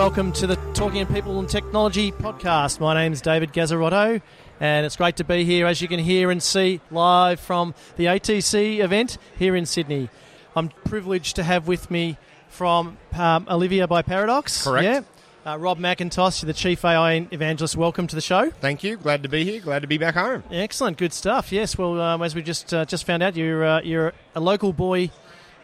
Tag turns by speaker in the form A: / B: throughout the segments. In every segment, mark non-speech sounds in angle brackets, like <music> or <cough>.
A: Welcome to the Talking People and Technology podcast. My name is David Guazzarotto, and it's great to be here, as you can hear and see, live from the ATC event here in Sydney. I'm privileged to have with me from um, Olivia by Paradox.
B: Correct.
A: Yeah. Uh, Rob McIntosh, the Chief AI Evangelist. Welcome to the show.
B: Thank you. Glad to be here. Glad to be back home.
A: Excellent, good stuff. Yes, well, um, as we just uh, just found out, you're uh, you're a local boy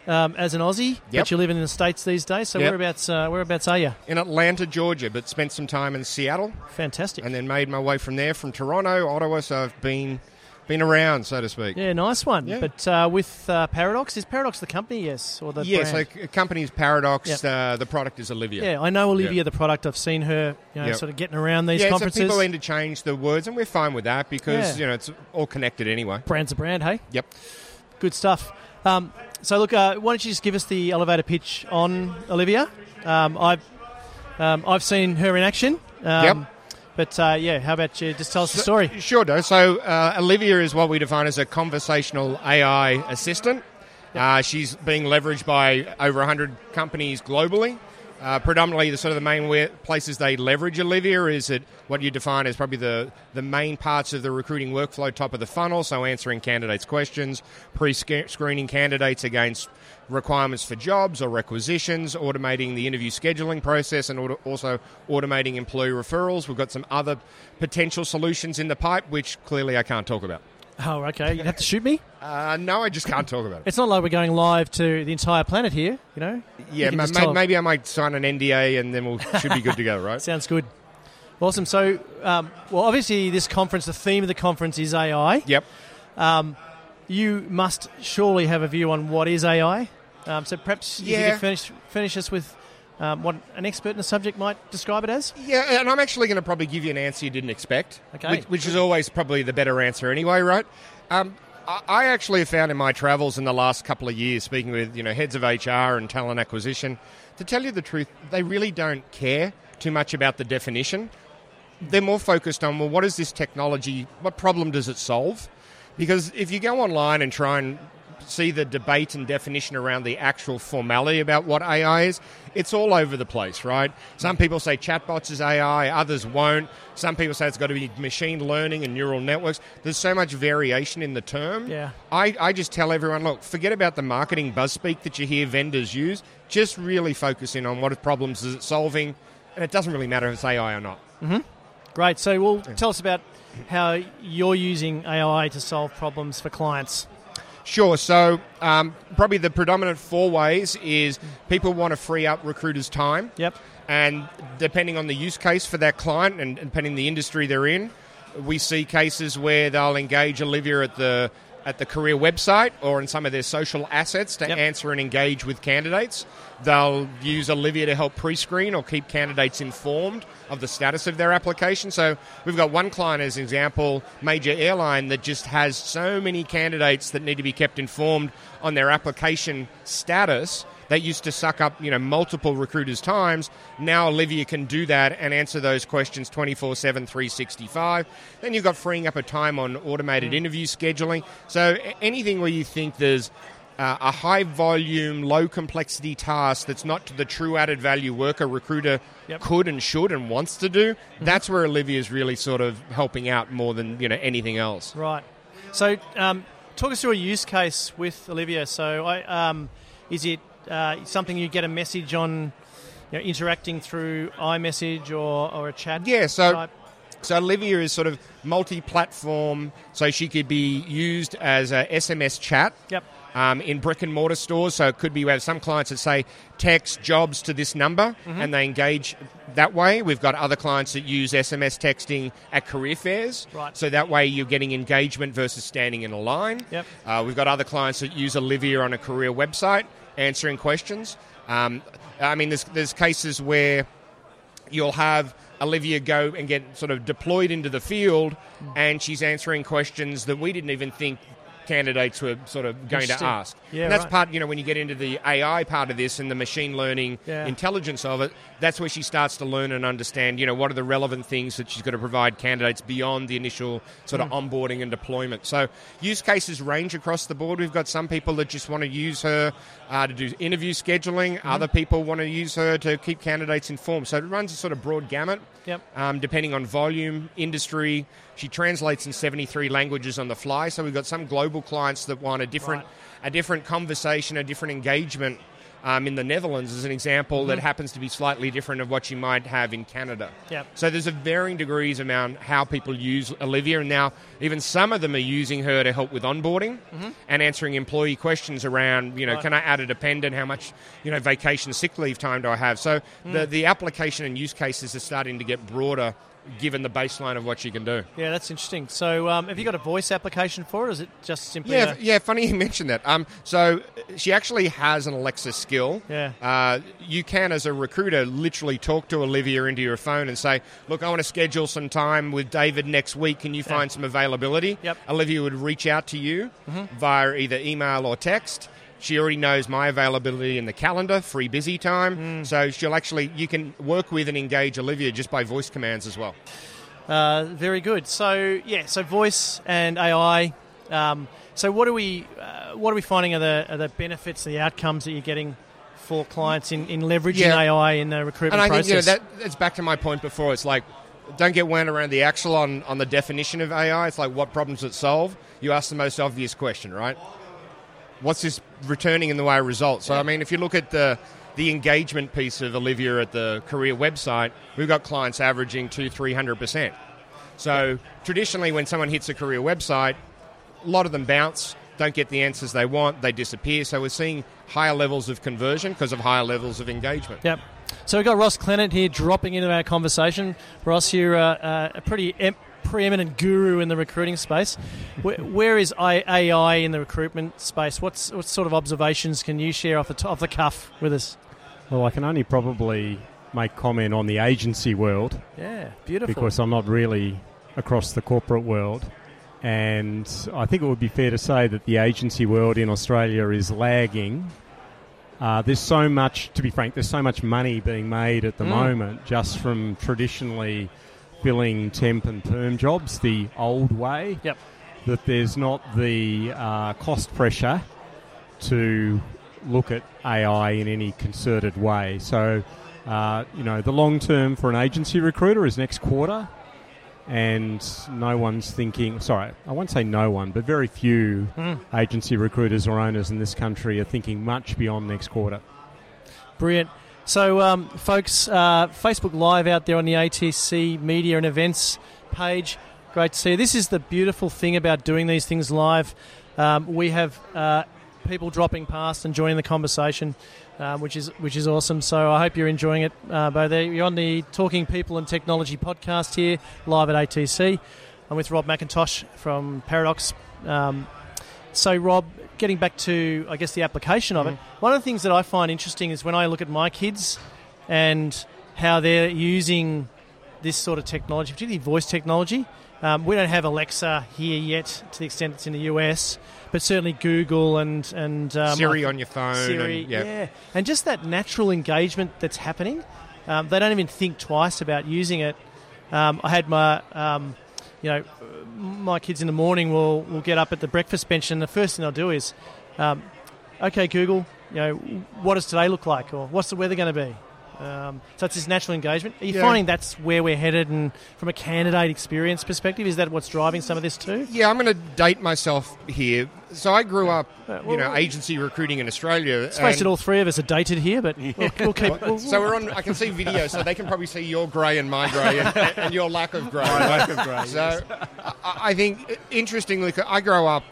A: um, as an Aussie,
B: Yep.
A: but you live in the states these days. So
B: Yep.
A: whereabouts uh, whereabouts are you?
B: In Atlanta, Georgia, but spent some time in Seattle
A: Fantastic.
B: and then made my way from there from Toronto, Ottawa. So I've been been around, so to speak.
A: yeah, nice one.
B: Yeah.
A: But uh, with uh, Paradox, is Paradox the company? Yes, or the
B: yeah,
A: brand?
B: so c- company's Paradox.
A: Yep.
B: Uh, the product is Olivia.
A: yeah, I know Olivia,
B: Yeah.
A: the product. I've seen her, you know,
B: Yep.
A: sort of getting around these
B: yeah, so
A: conferences.
B: people interchange the words, and we're fine with that because
A: Yeah.
B: you know it's all connected anyway.
A: Brand's a brand, hey.
B: Yep.
A: Good stuff. Um, so, look, uh, why don't you just give us the elevator pitch on Olivia? Um, I've um, I've seen her in action. Um,
B: Yep.
A: But uh, yeah, how about you just tell us the story?
B: Sure, do. So uh, Olivia is what we define as a conversational AI assistant. Uh, she's being leveraged by over 100 companies globally. Uh, predominantly, the sort of the main places they leverage Olivia is at what you define as probably the, the main parts of the recruiting workflow, top of the funnel. So answering candidates' questions, pre-screening candidates against requirements for jobs or requisitions, automating the interview scheduling process, and also automating employee referrals. We've got some other potential solutions in the pipe, which clearly I can't talk about.
A: Oh, okay. You'd have to shoot me.
B: Uh, no, I just can't talk about it.
A: It's not like we're going live to the entire planet here. You know.
B: Yeah,
A: You can
B: ma-
A: just
B: ma-
A: tell-
B: maybe I might sign an NDA and then we'll should be good to go, <laughs> right?
A: Sounds good. Awesome. So, um, well, obviously, this conference, the theme of the conference is AI.
B: Yep.
A: You must surely have a view on what is AI. Um, so, perhaps if you
B: Yeah.
A: could finish, finish us with um, what an expert in the subject might describe it as.
B: Yeah, and I'm actually going to probably give you an answer you didn't expect,
A: Okay.
B: which, which is always probably the better answer anyway, right? Um, I- I actually have found in my travels in the last couple of years, speaking with you know heads of HR and talent acquisition, to tell you the truth, they really don't care too much about the definition. They're more focused on well, what is this technology? What problem does it solve? Because if you go online and try and see the debate and definition around the actual formality about what AI is, it's all over the place, right? Some people say chatbots is AI, others won't. Some people say it's got to be machine learning and neural networks. There's so much variation in the term.
A: Yeah.
B: I, I just tell everyone, look, forget about the marketing buzz speak that you hear vendors use. Just really focus in on what problems is it solving, and it doesn't really matter if it's AI or not. Mm-hmm.
A: Great. So, well, tell us about how you're using AI to solve problems for clients.
B: Sure. So, um, probably the predominant four ways is people want to free up recruiters' time.
A: Yep.
B: And depending on the use case for that client and depending the industry they're in, we see cases where they'll engage Olivia at the at the career website or in some of their social assets to
A: Yep.
B: answer and engage with candidates. They'll use Olivia to help pre-screen or keep candidates informed of the status of their application. So we've got one client as an example, major airline that just has so many candidates that need to be kept informed on their application status that used to suck up you know multiple recruiters times now olivia can do that and answer those questions 24-7 365 then you've got freeing up a time on automated interview scheduling so anything where you think there's uh, a high volume low complexity task that's not to the true added value work a recruiter
A: Yep.
B: could and should and wants to do that's where olivia's really sort of helping out more than you know anything else
A: Right. So, um, talk us through a use case with Olivia. So, I, um, is it uh, something you get a message on, you know, interacting through iMessage or, or a chat?
B: Yeah, so
A: type?
B: So Olivia is sort of multi-platform, so she could be used as a SMS chat.
A: Yep.
B: Um, in brick and mortar stores, so it could be we have some clients that say text jobs to this number,
A: Mm-hmm.
B: and they engage that way. We've got other clients that use SMS texting at career fairs,
A: Right.
B: so that way you're getting engagement versus standing in a line.
A: Yep.
B: Uh, we've got other clients that use Olivia on a career website answering questions. Um, I mean, there's there's cases where you'll have Olivia go and get sort of deployed into the field, and she's answering questions that we didn't even think candidates were sort of going to ask.
A: Yeah,
B: and that's
A: right.
B: part, you know, when you get into the AI part of this and the machine learning
A: Yeah.
B: intelligence of it, that's where she starts to learn and understand, you know, what are the relevant things that she's going to provide candidates beyond the initial sort
A: Hmm.
B: of onboarding and deployment. So use cases range across the board. We've got some people that just want to use her uh, to do interview scheduling.
A: Hmm.
B: Other people want to use her to keep candidates informed. So it runs a sort of broad gamut
A: Yep.
B: um, depending on volume, industry. She translates in 73 languages on the fly. So we've got some global clients that want a different, a different conversation, a different engagement. Um, in the Netherlands, as an example, that mm-hmm. happens to be slightly different of what you might have in Canada.
A: Yep.
B: So there's a varying degrees around how people use Olivia, and now even some of them are using her to help with onboarding mm-hmm. and answering employee questions around, you know,
A: Right.
B: can I add a dependent? How much, you know, vacation sick leave time do I have? So the mm. the application and use cases are starting to get broader, given the baseline of what you can do.
A: Yeah, that's interesting. So, um, have you got a voice application for it, or is it just simply
B: Yeah,
A: a-
B: yeah. Funny you <laughs> mentioned that. Um, so she actually has an Alexa skill.
A: Yeah.
B: Uh, you can, as a recruiter, literally talk to Olivia into your phone and say, "Look, I want to schedule some time with David next week. Can you find some availability?"
A: Yep. Mm-hmm.
B: Olivia would reach out to you via either email or text. She already knows my availability in the calendar, free busy time.
A: Mm.
B: So she'll actually, you can work with and engage Olivia just by voice commands as well.
A: Uh, very good. So yeah, so voice and AI. Um, so what are we uh, what are we finding are the are the benefits, the outcomes that you're getting for clients in, in leveraging
B: Yeah.
A: AI in the recruitment
B: And I think you know,
A: process?
B: that it's back to my point before. It's like don't get wound around the axle on, on the definition of AI. It's like what problems it solve. You ask the most obvious question, right? What's this returning in the way of results? So I mean, if you look at the the engagement piece of Olivia at the career website, we've got clients averaging two, three hundred percent. So traditionally, when someone hits a career website, a lot of them bounce, don't get the answers they want, they disappear. So we're seeing higher levels of conversion because of higher levels of engagement.
A: Yep. So we've got Ross Clennett here dropping into our conversation. Ross, you're uh, uh, a pretty em- preeminent guru in the recruiting space. Where, where is AI in the recruitment space? What's what sort of observations can you share off the t- off the cuff with us?
C: Well, I can only probably make comment on the agency world
A: Yeah, beautiful.
C: because I'm not really across the corporate world. And I think it would be fair to say that the agency world in Australia is lagging. Uh, there's so much, to be frank, there's so much money being made at the
A: Mm.
C: moment just from traditionally filling temp and perm jobs the old way
A: Yep.
C: that there's not the uh, cost pressure to look at AI in any concerted way. So, uh, you know, the long term for an agency recruiter is next quarter, and no one's thinking. Sorry, I won't say no one, but very few
A: Mm.
C: agency recruiters or owners in this country are thinking much beyond next quarter.
A: Brilliant. So, um, folks, uh, Facebook Live out there on the ATC Media and Events page. Great to see. you. This is the beautiful thing about doing these things live. Um, we have uh, people dropping past and joining the conversation, um, which is which is awesome. So I hope you're enjoying it. Uh, both there. You're on the Talking People and Technology podcast here, live at ATC. I'm with Rob McIntosh from Paradox. Um, so, Rob, getting back to, I guess, the application of it, one of the things that I find interesting is when I look at my kids and how they're using this sort of technology, particularly voice technology. Um, we don't have Alexa here yet to the extent it's in the US, but certainly Google and and um,
B: Siri on your phone.
A: Siri,
B: and, yeah.
A: yeah, and just that natural engagement that's happening. Um, they don't even think twice about using it. Um, I had my, um, you know, my kids in the morning will will get up at the breakfast bench, and the first thing they'll do is, um, okay, Google, you know, what does today look like, or what's the weather going to be? Um, so it's this natural engagement. Are you
B: Yeah.
A: finding that's where we're headed, and from a candidate experience perspective, is that what's driving some of this too?
B: Yeah, I'm going to date myself here. So I grew up,
A: Uh,
B: you know, agency recruiting in Australia.
A: Let's face it, all three of us are dated here, but we'll, we'll keep. we'll-
B: So we're on. I can see video, so they can probably see your grey and my grey, and, and your lack of grey.
C: lack of grey,
B: So I, I think, interestingly, I grow up.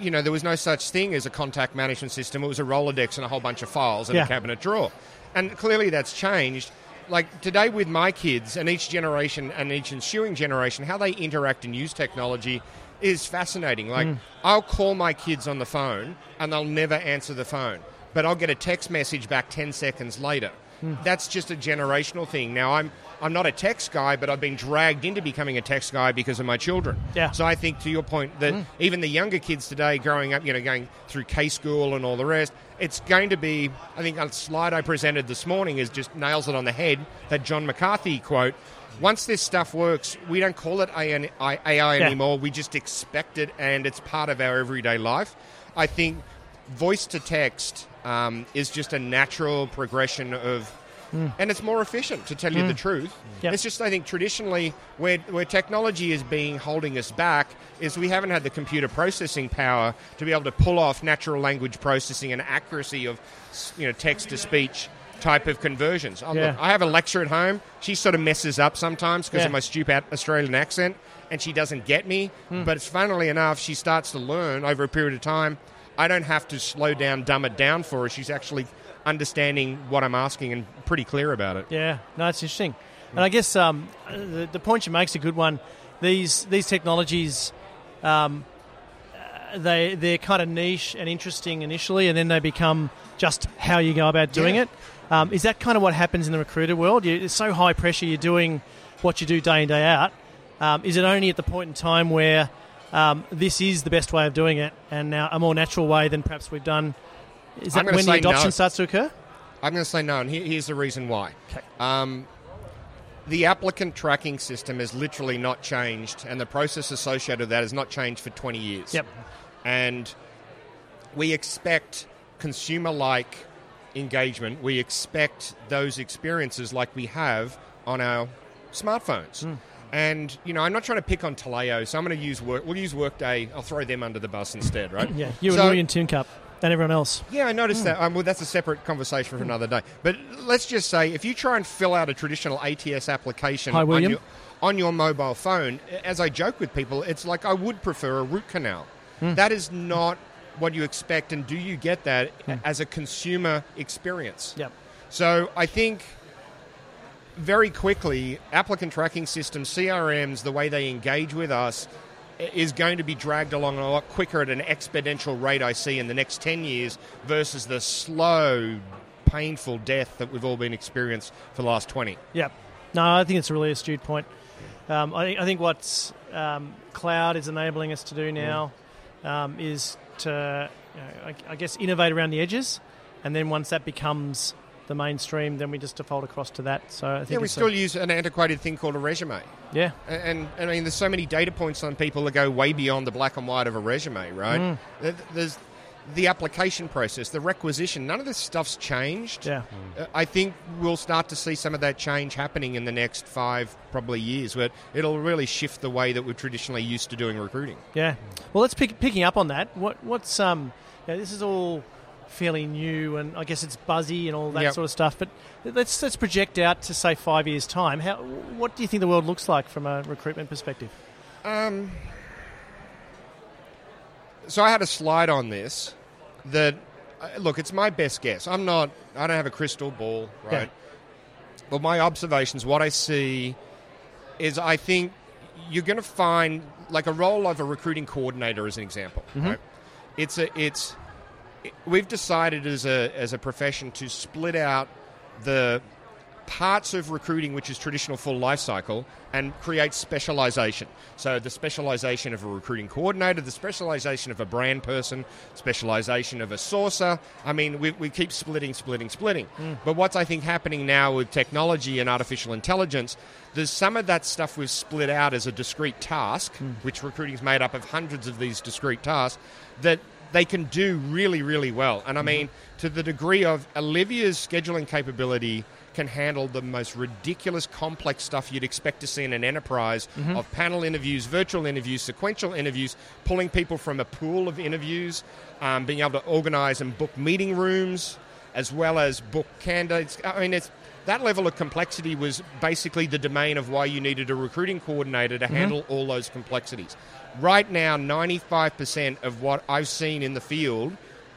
B: You know, there was no such thing as a contact management system. It was a Rolodex and a whole bunch of files in
A: Yeah.
B: a cabinet drawer, and clearly that's changed. Like today with my kids and each generation and each ensuing generation, how they interact and use technology is fascinating. Like mm. I'll call my kids on the phone and they'll never answer the phone, but I'll get a text message back ten seconds later. Mm. that's just a generational thing. Now I'm I'm not a text guy, but I've been dragged into becoming a text guy because of my children.
A: Yeah.
B: So I think to your point that mm. even the younger kids today, growing up, you know, going through K school and all the rest, it's going to be. I think a slide I presented this morning is just nails it on the head. That John McCarthy quote. Once this stuff works, we don't call it AI
A: Yeah.
B: anymore. We just expect it, and it's part of our everyday life. I think voice to text um, is just a natural progression of. And it's more efficient, to tell you the truth.
A: Yep.
B: It's just, I think, traditionally, where, where technology is being holding us back, is we haven't had the computer processing power to be able to pull off natural language processing and accuracy of, you know, text to speech type of conversions. Oh,
A: Yeah.
B: look, I have Alexa at home. She sort of messes up sometimes because
A: Yeah.
B: of my stupid Australian accent, and she doesn't get me.
A: Hmm.
B: But funnily enough, she starts to learn over a period of time. I don't have to slow down, dumb it down for her. She's actually understanding what I'm asking and pretty clear about it.
A: Yeah, no, it's interesting, and I guess um, the, the point you make is a good one. These these technologies, um, they they're kind of niche and interesting initially, and then they become just how you go about doing
B: Yeah.
A: it. Um, is that kind of what happens in the recruiter world? You, it's so high pressure. You're doing what you do day in day out. Um, is it only at the point in time where um, this is the best way of doing it, and now a more natural way than perhaps we've done? Is that when the adoption
B: no.
A: starts to occur?
B: I'm going to say no, and here, here's the reason why.
A: Okay.
B: Um, the applicant tracking system has literally not changed, and the process associated with that has not changed for 20 years.
A: Yep.
B: And we expect consumer like engagement, we expect those experiences like we have on our smartphones.
A: Hmm.
B: And, you know, I'm not trying to pick on Taleo, so I'm going to use Work. We'll use Workday. I'll throw them under the bus instead, right? <laughs>
A: Yeah, you
B: So-
A: and William Tincup and everyone else.
B: yeah, I noticed that. Um, well, that's a separate conversation for another day. But let's just say if you try and fill out a traditional ATS application
A: Hi, William.
B: On, your, on your mobile phone, as I joke with people, it's like I would prefer a root canal.
A: Hmm.
B: That is not what you expect, and do you get that as a consumer experience?
A: Yep.
B: So I think very quickly, applicant tracking systems, CRMs, the way they engage with us is going to be dragged along a lot quicker at an exponential rate I see in the next 10 years versus the slow, painful death that we've all been experienced for the last 20.
A: Yep. No, I think it's a really astute point. Um, I, think, I think what um, cloud is enabling us to do now um, is to, you know, I, I guess, innovate around the edges, and then once that becomes the mainstream, then we just default across to that. So I think
B: Yeah, we
A: it's a-
B: still use an antiquated thing called a resume.
A: yeah,
B: And, and I mean, there's so many data points on people that go way beyond the black and white of a resume, right?
A: Mm.
B: There's the application process, the requisition. None of this stuff's changed.
A: yeah.
B: Uh, I think we'll start to see some of that change happening in the next five, probably years, but it'll really shift the way that we're traditionally used to doing recruiting.
A: Yeah. Well, let's pick picking up on that. What what's um, yeah, this is all fairly new, and I guess it's buzzy and all that
B: Yep.
A: sort of stuff. But let's let's project out to say five years' time. How what do you think the world looks like from a recruitment perspective?
B: Um, so I had a slide on this that, uh, look, it's my best guess. I'm not, I don't have a crystal ball, right?
A: Yeah.
B: But my observations, what I see is I think you're going to find, like a role of a recruiting coordinator as an example, right? It's a, it's, it- we've decided as a, as a profession to split out the parts of recruiting which is traditional full life cycle and create specialization. So the specialization of a recruiting coordinator, the specialization of a brand person, specialization of a sourcer. I mean, we, we keep splitting, splitting, splitting. Hmm. But what's I think happening now with technology and artificial intelligence, there's some of that stuff we've split out as a discrete task, hmm. which recruiting is made up of hundreds of these discrete tasks, that they can do really, really well. And I mm-hmm. mean, to the degree of Olivia's scheduling capability can handle the most ridiculous, complex stuff you'd expect to see in an enterprise mm-hmm. of panel interviews, virtual interviews, sequential interviews, pulling people from a pool of interviews, um, being able to organize and book meeting rooms, as well as book candidates. I mean, it's that level of complexity was basically the domain of why you needed a recruiting coordinator to mm-hmm. handle all those complexities. Right now, 95% of what I've seen in the field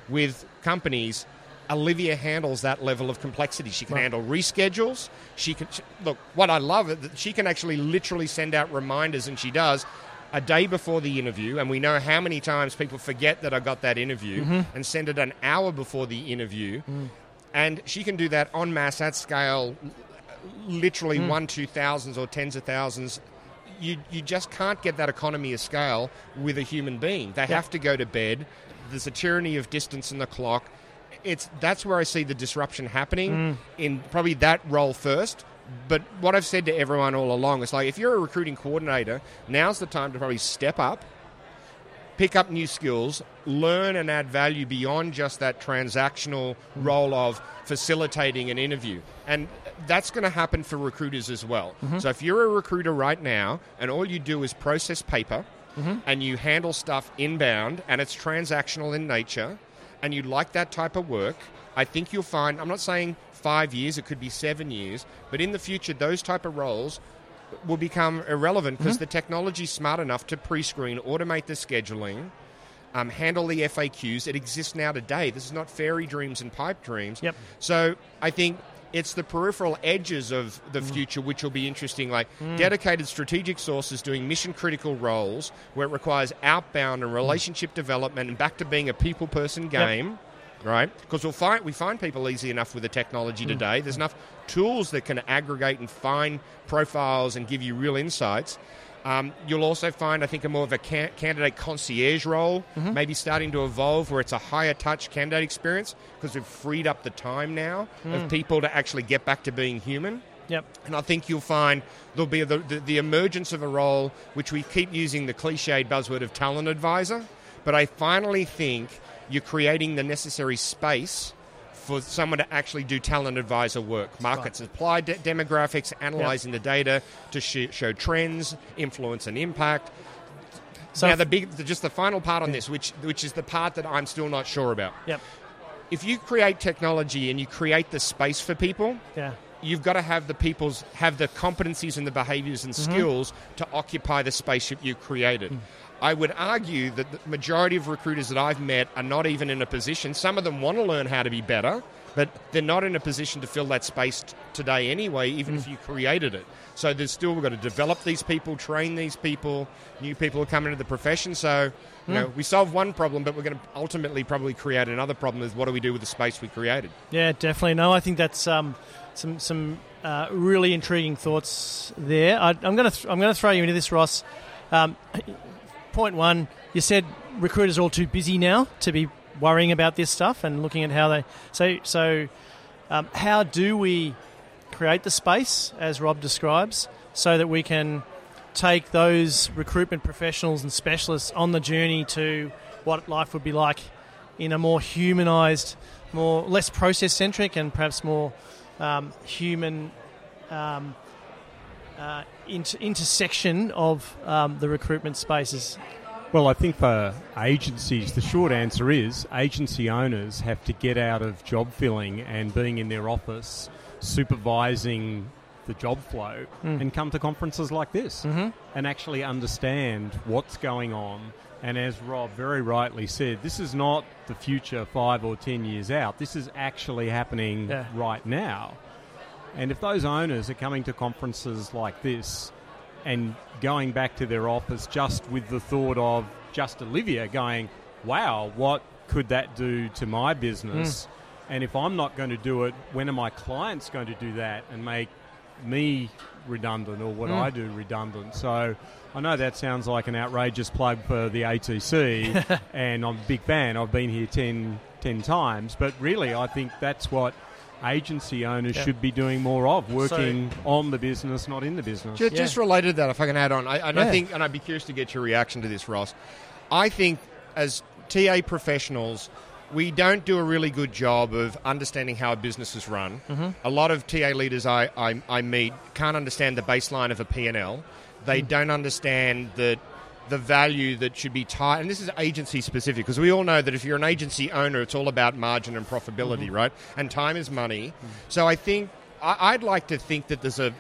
B: with companies, Olivia handles that level of complexity. She can
A: Right.
B: handle reschedules. She can she- look. What I love is that she can actually literally send out reminders, and she does a day before the interview. And we know how many times people forget that I got that interview, mm-hmm. and send it an hour before the interview mm. and she can do that en masse at scale, literally mm. one, two thousands or tens of thousands. You, you just can't get that economy of scale with a human being. They have to go to bed. There's a tyranny of distance in the clock. It's that's where I see the disruption happening mm. in probably that role first. But what I've said to everyone all along is like, if you're a recruiting coordinator, now's the time to probably step up, pick up new skills, learn and add value beyond just that transactional mm. role of facilitating an interview. And that's going to happen for recruiters as well. Mm-hmm. So if you're a recruiter right now and all you do is process paper mm-hmm. and you handle stuff inbound and it's transactional in nature and you like that type of work, I think you'll find, I'm not saying five years, it could be seven years, but in the future, those type of roles will become irrelevant because mm-hmm. the technology's smart enough to pre-screen, automate the scheduling, um, handle the FAQs. It exists now today. This is not fairy dreams and pipe dreams.
A: Yep.
B: So I think it's the peripheral edges of the mm. future which will be interesting, like mm. dedicated strategic sources doing mission critical roles where it requires outbound and mm. relationship development and back to being a people person game. Right, because we'll find we find people easy enough with the technology hmm. today. There's enough tools that can aggregate and find profiles and give you real insights. Um, you'll also find, I think, a more of a can- candidate concierge role, mm-hmm. maybe starting to evolve where it's a higher touch candidate experience because we've freed up the time now of hmm. people to actually get back to being human.
A: Yep.
B: And I think you'll find there'll be the, the, the emergence of a role which we keep using the cliched buzzword of talent advisor, but I finally think you're creating the necessary space for someone to actually do talent advisor work, market supply de- demographics, analyzing the data to sh- show trends, influence and impact.
A: So
B: now, the big, the, just the final part on this, which which is the part that I'm still not sure about.
A: Yep.
B: If you create technology and you create the space for people,
A: Yeah.
B: you've got to have the people's have the competencies and the behaviors and
A: Mm-hmm.
B: skills to occupy the spaceship you created.
A: Mm.
B: I would argue that the majority of recruiters that I've met are not even in a position. Some of them want to learn how to be better, but they're not in a position to fill that space t- today anyway, even
A: Mm.
B: if you created it. So there's still we've got to develop these people, train these people. New people are coming into the profession, so you
A: Mm.
B: know we solve one problem, but we're going to ultimately probably create another problem. Is what do we do with the space we created?
A: Yeah, definitely. No, I think that's um, some some uh, really intriguing thoughts there. I, I'm going to th- I'm going to throw you into this, Ross. Um, point one, you said recruiters are all too busy now to be worrying about this stuff and looking at how they. So so, um, how do we create the space as Rob describes, so that we can take those recruitment professionals and specialists on the journey to what life would be like in a more humanized, more less process centric, and perhaps more um, human um, uh, inter- intersection of um, the recruitment spaces.
C: Well, I think for agencies, the short answer is agency owners have to get out of job filling and being in their office supervising the job flow and come to conferences like this and actually understand what's going on. And as Rob very rightly said, this is not the future five or ten years out. This is actually happening
A: Yeah.
C: right now. And if those owners are coming to conferences like this and going back to their office just with the thought of just Olivia going, wow, what could that do to my business? Hmm. And if I'm not going to do it, when are my clients going to do that and make me redundant or what hmm. I do redundant? So I know that sounds like an outrageous plug for the ATC, <laughs> and I'm a big fan. I've been here 10, 10 times, but really I think that's what agency owners
A: Yeah.
C: should be doing more of, working on the business, not in the business.
B: Just,
A: Yeah.
B: just related to that, if I can add on, I, and I think, and I'd be curious to get your reaction to this, Ross. I think as TA professionals, we don't do a really good job of understanding how a business is run. Mm-hmm. A lot of TA leaders I, I, I meet can't understand the baseline of a P&L. They mm. don't understand that the value that should be tied, and this is agency specific, because we all know that if you're an agency owner, it's all about margin and profitability, mm-hmm. right? And time is money. So I think I, I'd like to think that there's a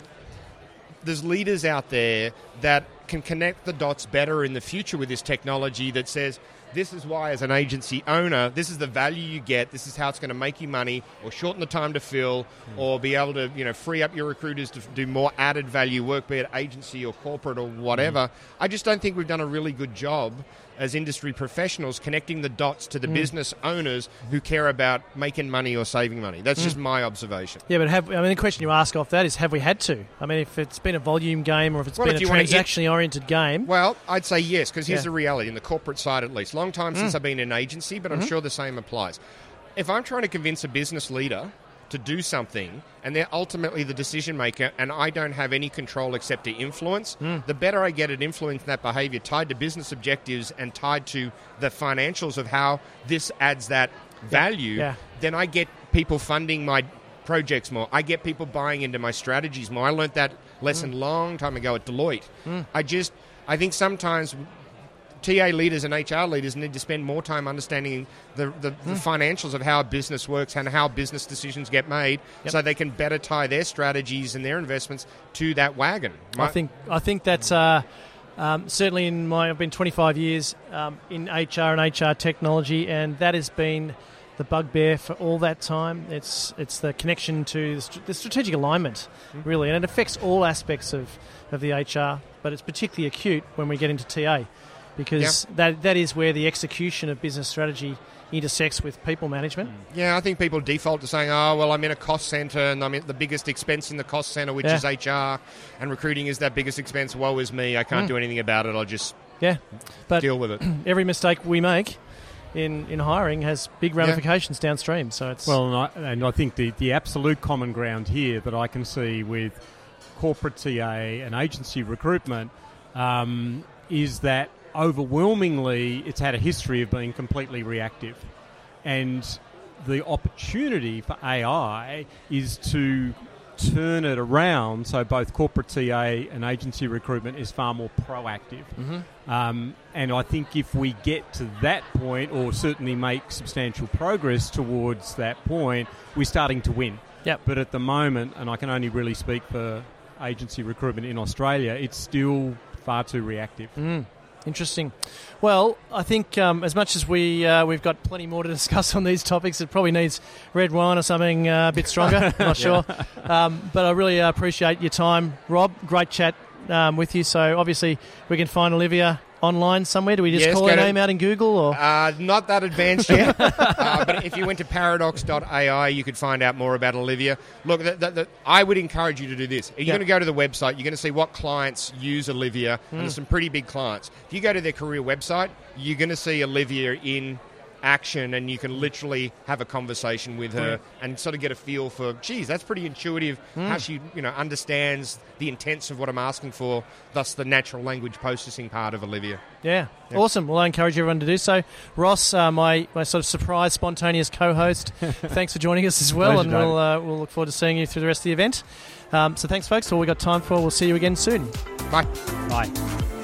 B: there's leaders out there that can connect the dots better in the future with this technology that says this is why as an agency owner this is the value you get this is how it's going to make you money or shorten the time to fill or be able to you know free up your recruiters to do more added value work be it agency or corporate or whatever i just don't think we've done a really good job as industry professionals connecting the dots to the
A: Mm.
B: business owners who care about making money or saving money. That's
A: Mm.
B: just my observation.
A: Yeah, but have I mean the question you ask off that is have we had to? I mean, if it's been a volume game or if it's
B: Well,
A: been
B: if
A: a
B: you wanna hit-
A: transactionally oriented game,
B: Well, I'd say yes, because here's
A: Yeah.
B: the reality in the corporate side at least. Long time
A: Mm.
B: since I've been in an agency, but I'm
A: Mm-hmm.
B: sure the same applies. If I'm trying to convince a business leader to do something and they're ultimately the decision maker and I don't have any control except to influence,
A: Mm.
B: the better I get at influencing that behavior tied to business objectives and tied to the financials of how this adds that value,
A: Yeah.
B: then I get people funding my projects more. I get people buying into my strategies more. I learned that lesson
A: Mm.
B: long time ago at Deloitte. I just I think sometimes TA leaders and HR leaders need to spend more time understanding the, the, the financials of how a business works and how business decisions get made
A: Yep.
B: so they can better tie their strategies and their investments to that wagon.
A: I think I think that's uh, um, certainly in my I've been 25 years um, in HR and HR technology, and that has been the bugbear for all that time. It's it's the connection to the, st- the strategic alignment,
B: Mm-hmm.
A: really, and it affects all aspects of, of the HR, but it's particularly acute when we get into TA, because that that is where the execution of business strategy intersects with people management.
B: Yeah, I think people default to saying, "Oh, well, I'm in a cost center and I'm in the biggest expense in the cost center, which
A: Yeah.
B: is HR, and recruiting is that biggest expense. Woe is me! I can't
A: Mm.
B: do anything about it. I'll just
A: Yeah, but
B: deal with it." <clears throat>
A: every mistake we make in, in hiring has big ramifications downstream. So it's
C: Well, and I, and I think the, the absolute common ground here that I can see with corporate TA and agency recruitment um, is that overwhelmingly it's had a history of being completely reactive. And the opportunity for AI is to turn it around so both corporate TA and agency recruitment is far more proactive. Um, and I think if we get to that point, or certainly make substantial progress towards that point, we're starting to win.
A: Yep.
C: But at the moment, and I can only really speak for agency recruitment in Australia, it's still far too reactive.
A: Mm, interesting. Well, I think um, as much as we uh, we've got plenty more to <laughs> discuss on these topics, it probably needs red wine or something uh, a bit stronger. I'm <laughs> not sure, um, but I really uh, appreciate your time, Rob. Great chat um, with you. So obviously we can find Olivia online somewhere. Do we just
B: Yes,
A: call
B: to-
A: name out in Google or?
B: Uh, not that advanced yet. <laughs> uh, but if you went to paradox.ai, you could find out more about Olivia. Look, the, the, the, I would encourage you to do this. You're
A: Yeah.
B: going to go to the website, you're going to see what clients use Olivia, and there's some pretty big clients. If you go to their career website, you're going to see Olivia in action and you can literally have a conversation with her and sort of get a feel for geez that's pretty intuitive how she you know understands the intents of what i'm asking for thus the natural language processing part of olivia
A: Yeah.
B: Yeah.
A: awesome. Well, I encourage everyone to do so. Ross, uh, my, my sort of surprise, spontaneous co-host, <laughs> thanks for joining us as well,
C: Pleasure,
A: and we'll uh, we'll look forward to seeing you through the rest of the event. Um, so thanks, folks. All we got time for. We'll see you again soon.
B: bye
C: Bye.